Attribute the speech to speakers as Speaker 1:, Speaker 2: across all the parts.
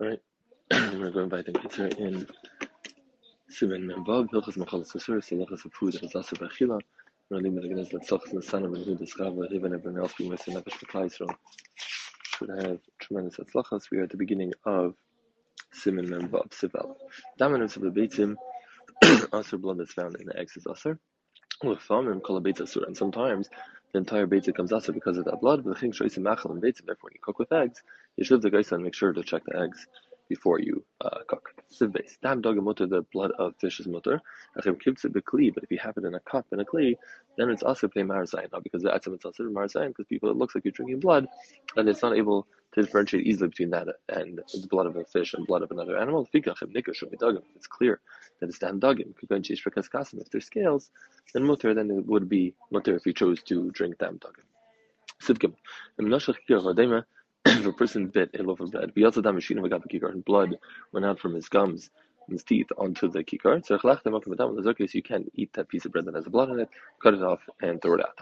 Speaker 1: Right? We're going by the picture in Siman Membav, Hilchas Machalas Susur, Salachas of food, Hazasa Bachila, Ralim Meganes, that Sochas and Sana, Ben Hudas Chava, Hivan, everyone else being with the Nefesh B'Klai should have tremendous atzlachas. We are at the beginning of Siman Membav, Sival. Dominance of the Beitzim, Asur blood that's found in the eggs is Asur. And sometimes the entire beitzah comes out because of that blood. But therefore, when you cook with eggs, you should the and make sure to check the eggs before you uh, cook. Siv. Dam dog mutter, the blood of fish is mutter. But if you have it in a cup in a kli, then it's also pay marasayin. Not because the etzem it's also marasayin, because people it looks like you're drinking blood, and it's not able to differentiate easily between that and the blood of a fish and blood of another animal. If it's clear that it's dam dogim, if there's scales, then mutter, then it would be mutter if you chose to drink dam dogim. Sivkim if a person bit a loaf of bread, blood went out from his gums and his teeth onto the kikar, you can't eat that piece of bread that has the blood in it, cut it off, and throw it out.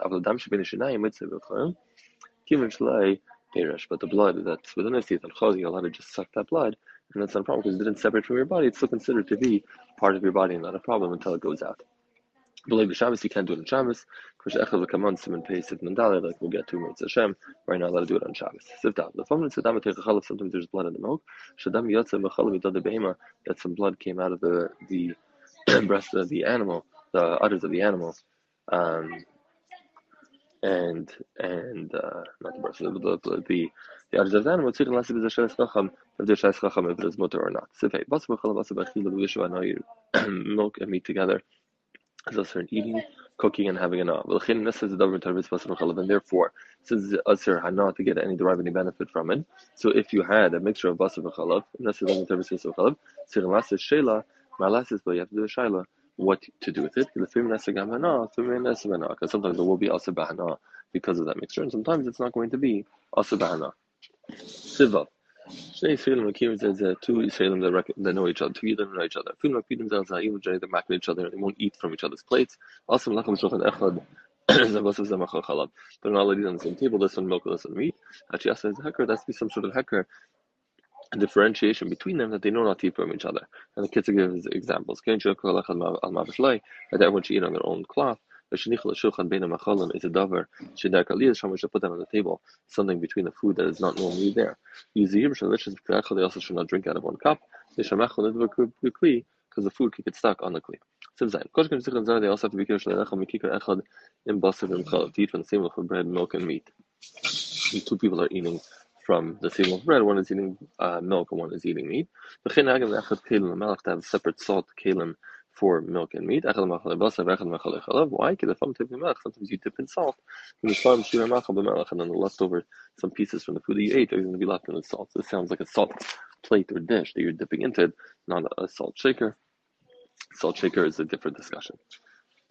Speaker 1: But the blood that's within his teeth, you're allowed to just suck that blood, and that's not a problem because it didn't separate from your body. It's still considered to be part of your body and not a problem until it goes out. Believe Shabbos, you can't do it on Shabbos. Krish Echel v'Kamon Simon Pei Siv Mandala, like we'll get to Mitzvah Hashem. We're not allowed to do it on Shabbos. Siv Dal. The following Siddam Atei sometimes there's blood in the milk. Shadam Yotze v'Chalav Behema, that some blood came out of the the breast of the animal, the udders of the animal. Um, and and uh, not the breast, the the the, the udders of the animal. Is a sheres chacham, if there's sheres chacham, if it is mutter or not. Sifei. Basa b'chalav basa b'achila b'vishu anoyu. Milk and meat together is also an eating, cooking, and having an awe. And therefore, since it's asr hana to get any derive any benefit from it. So if you had a mixture of basar v'chalav, shela, malasis, but you have to do a shaila, what to do with it? Because sometimes it will be asr bahana because of that mixture, and sometimes it's not going to be asr bahana. Sivav. Shnei Yisraelim Akim says uh, two Yisraelim that, rec- that know each other, two Yidden know each other. Film repeat themselves, even Jay, they're macking each other, they won't eat from each other's plates. Also, Lacham Shulchan Echad, Zavos of Zamachal Chalab. They're not allowed on the same table, this one milk, this one meat. Actually, says heker, that's be some sort of heker a differentiation between them that they know not to eat from each other. And the kids give examples. That everyone should eat on their own cloth. Shulchan Bein Machalim is a davar Shedar Kaliyah. Someone should put them on the table, something between the food that is not normally there. Yizir Shalishas They also should not drink out of one cup. They shamachol nidvakli because the food could get stuck on the kli. They also have to be careful in basav to eat from the same loaf of bread, milk, and meat. Two people are eating from the same loaf of bread. One is eating uh, milk and one is eating meat. The to have separate salt kalim for milk and meat. Why? Sometimes you dip in salt and then the leftover some pieces from the food that you ate are going to be left in the salt. So it sounds like a salt plate or dish that you're dipping into, not a salt shaker. Salt shaker is a different discussion.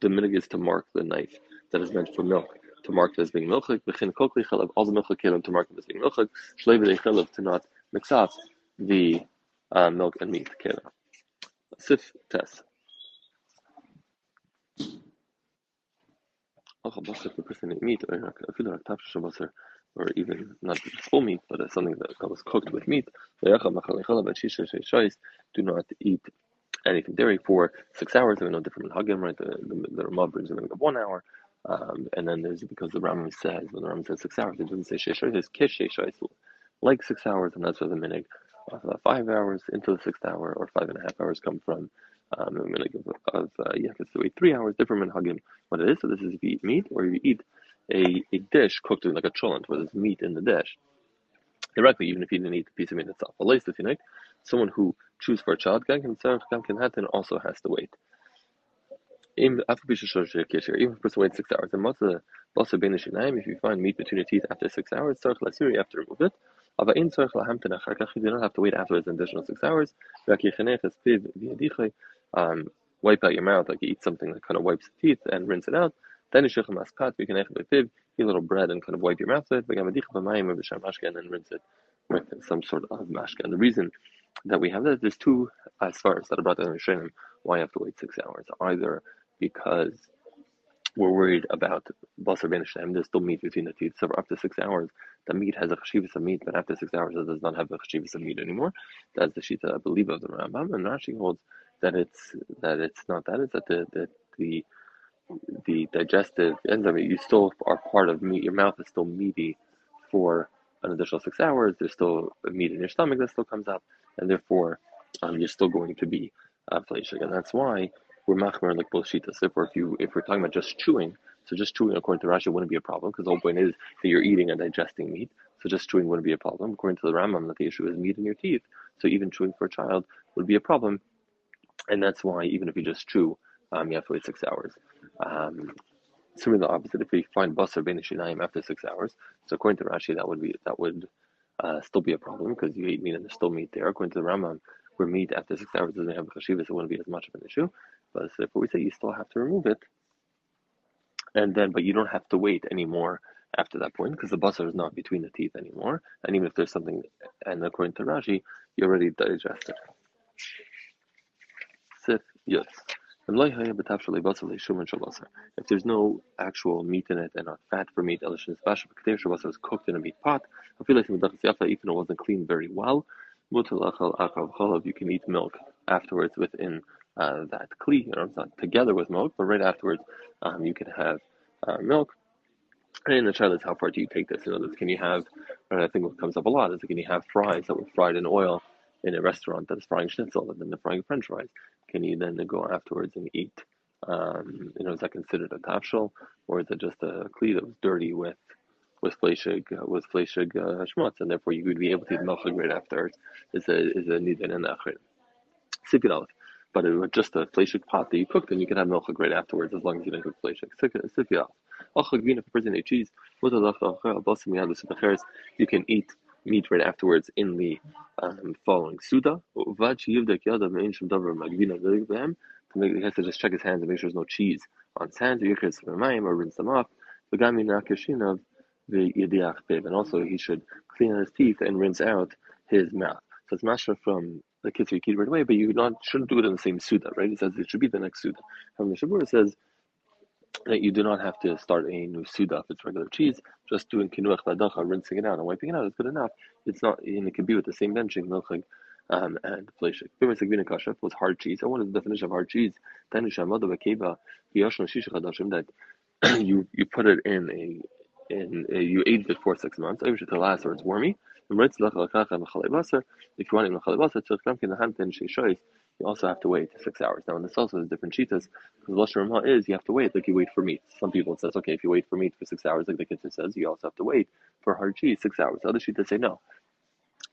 Speaker 1: The minig is to mark the knife that is meant for milk to mark it as being milchik. All the milchik to mark it as being milchik. To not mix up the uh, milk and meat. Kela. Sif test. Meat, or even not full meat, but something that was cooked with meat. Do not eat anything dairy for six hours. There are no different hagim, right? The the, the Ramah brings in one hour. Um, and then there's because the Rambam says when the Rambam says six hours, it doesn't say like six hours, and that's where the minig five hours into the sixth hour or five and a half hours come from um, a minhag of, of uh, wait three hours, different minhagim. What it is, so this is if you eat meat or you eat a, a dish cooked in like a cholent where there's meat in the dish. Directly, even if you didn't eat the piece of meat itself. At least if you someone who chews for a child, gankin gankin also has to wait. Even if a person waits six hours, and if you find meat between your teeth after six hours, you have to remove it. Aber in you don't have to wait afterwards an additional six hours. Um, wipe out your mouth like you eat something that kind of wipes the teeth and rinse it out. Then you maskat, you can eat a little bread and kind of wipe your mouth with it, and then rinse it with some sort of mashka. And the reason that we have that, there's two as far as that are brought down in Rishonim, why you have to wait six hours. Either because we're worried about basar ben There's still meat between the teeth. So for up to six hours, the meat has a chashivas of meat, but after six hours, it does not have a chashivas of meat anymore. That's the shita, I believe, of the Rambam. And Rashi holds that it's that it's not that. It's that the the the, the digestive enzyme. You still are part of meat. Your mouth is still meaty for an additional six hours. There's still meat in your stomach that still comes up, and therefore um, you're still going to be uh, and that's why we're machmer like both shitas. If we're, if you if we're talking about just chewing, so just chewing according to Rashi wouldn't be a problem because the whole point is that you're eating and digesting meat. So just chewing wouldn't be a problem. According to the Rambam, that the issue is meat in your teeth. So even chewing for a child would be a problem, and that's why even if you just chew, um, you have to wait six hours. Um, similarly, the opposite. If we find basar ben after six hours, so according to Rashi, that would be that would uh, still be a problem because you ate meat and there's still meat there. According to the Rambam, where meat after six hours doesn't have a chashivas, it wouldn't be as much of an issue. But if we say you still have to remove it, and then but you don't have to wait anymore after that point because the basar is not between the teeth anymore. And even if there's something, and according to Rashi, you already digested. If there's no actual meat in it and not fat for meat, is cooked in a meat pot. Even it wasn't cleaned very well. You can eat milk afterwards within uh, that kli, you know, it's not together with milk, but right afterwards, um, you can have uh, milk. And the child is how far do you take this? You know, this can you have? and I think what comes up a lot is can you have fries that were fried in oil in a restaurant that is frying schnitzel and then they're frying French fries? Can you then go afterwards and eat? Um, you know, is that considered a tafshel, or is it just a kli that was dirty with with fleshig uh, with fleshig uh, schmutz, and therefore you would be able to eat melchig right after? Is a is a nidan and achrin. Sipid but it was just a fleshik pot that you cooked, and you can have milchig right afterwards as long as you didn't cook fleshik. Sifia. Achag if a person ate cheese, you can eat meat right afterwards in the um, following suda. To make, he has to just check his hands and make sure there's no cheese on his hands, or rinse them off. And also, he should clean his teeth and rinse out his mouth. It's masha from the kitzur you right away, but you not shouldn't do it in the same suda, right? It says it should be the next suda. From the Shabura says that you do not have to start a new suda if it's regular cheese. Just doing kinuach ladacha, rinsing it out and wiping it out is good enough. It's not, and it can be with the same benching, milchig, um, and fleshik. Bimesagvina kashref was hard cheese. I wanted the definition of hard cheese? That you you put it in a in a, you aged it for six months. Over to last or it's wormy. If you want to you also have to wait six hours. Now, and this also has different shitas, because the Lashon Ramah is you have to wait, like you wait for meat. Some people it says, okay, if you wait for meat for six hours, like the Kitzur says, you also have to wait for hard cheese six hours. Other shitas say no.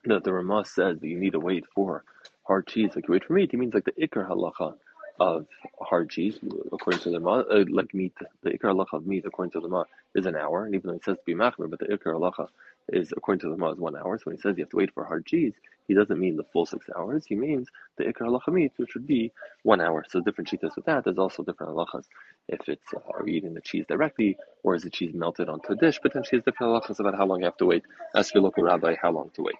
Speaker 1: No, the Ramah says that you need to wait for hard cheese, like you wait for meat. He means like the Iker halacha of hard cheese, according to the Ma, uh, like meat, the Iker halacha of meat, according to the Ma, is an hour, and even though it says to be machmer, but the Iker halacha is according to the Gemara is one hour. So when he says you have to wait for hard cheese, he doesn't mean the full six hours. He means the ikar halacha meat, which would be one hour. So different shitas with that. There's also different halachas. If it's uh, are you eating the cheese directly, or is the cheese melted onto a dish? Potentially, there's different halachas about how long you have to wait. Ask your local rabbi how long to wait.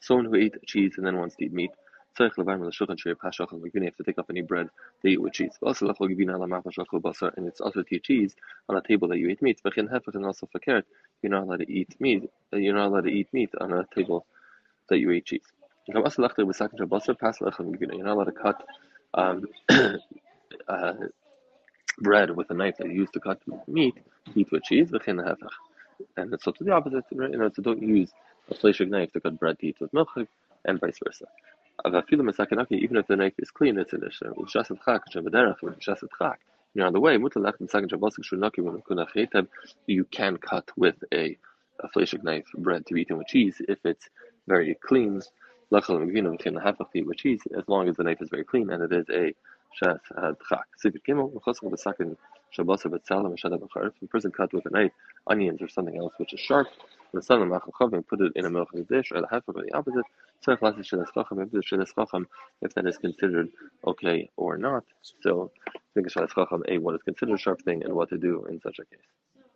Speaker 1: Someone who ate cheese and then wants to eat meat. You have to take up any bread you eat with cheese. And it's also to eat cheese on a table that you eat meat. And also fakert, you're not allowed to eat meat. You're not allowed to eat meat on a table that you eat cheese. You're not allowed to cut um, uh, bread with a knife that you use to cut meat, eat with cheese. And it's also the opposite. You know, so don't use a fleshig knife to cut bread to eat with milk, and vice versa even if the knife is clean, it's an issue. You know, on the way, you can cut with a, a fleshig knife bread to be eaten with cheese if it's very clean. With cheese, as long as the knife is very clean and it is a shas and shadav If a person cut with a knife onions or something else which is sharp, the son of machal put it in a milk dish, or the half of the opposite. If that is considered okay or not. So, think A, what is considered a sharp thing and what to do in such a case.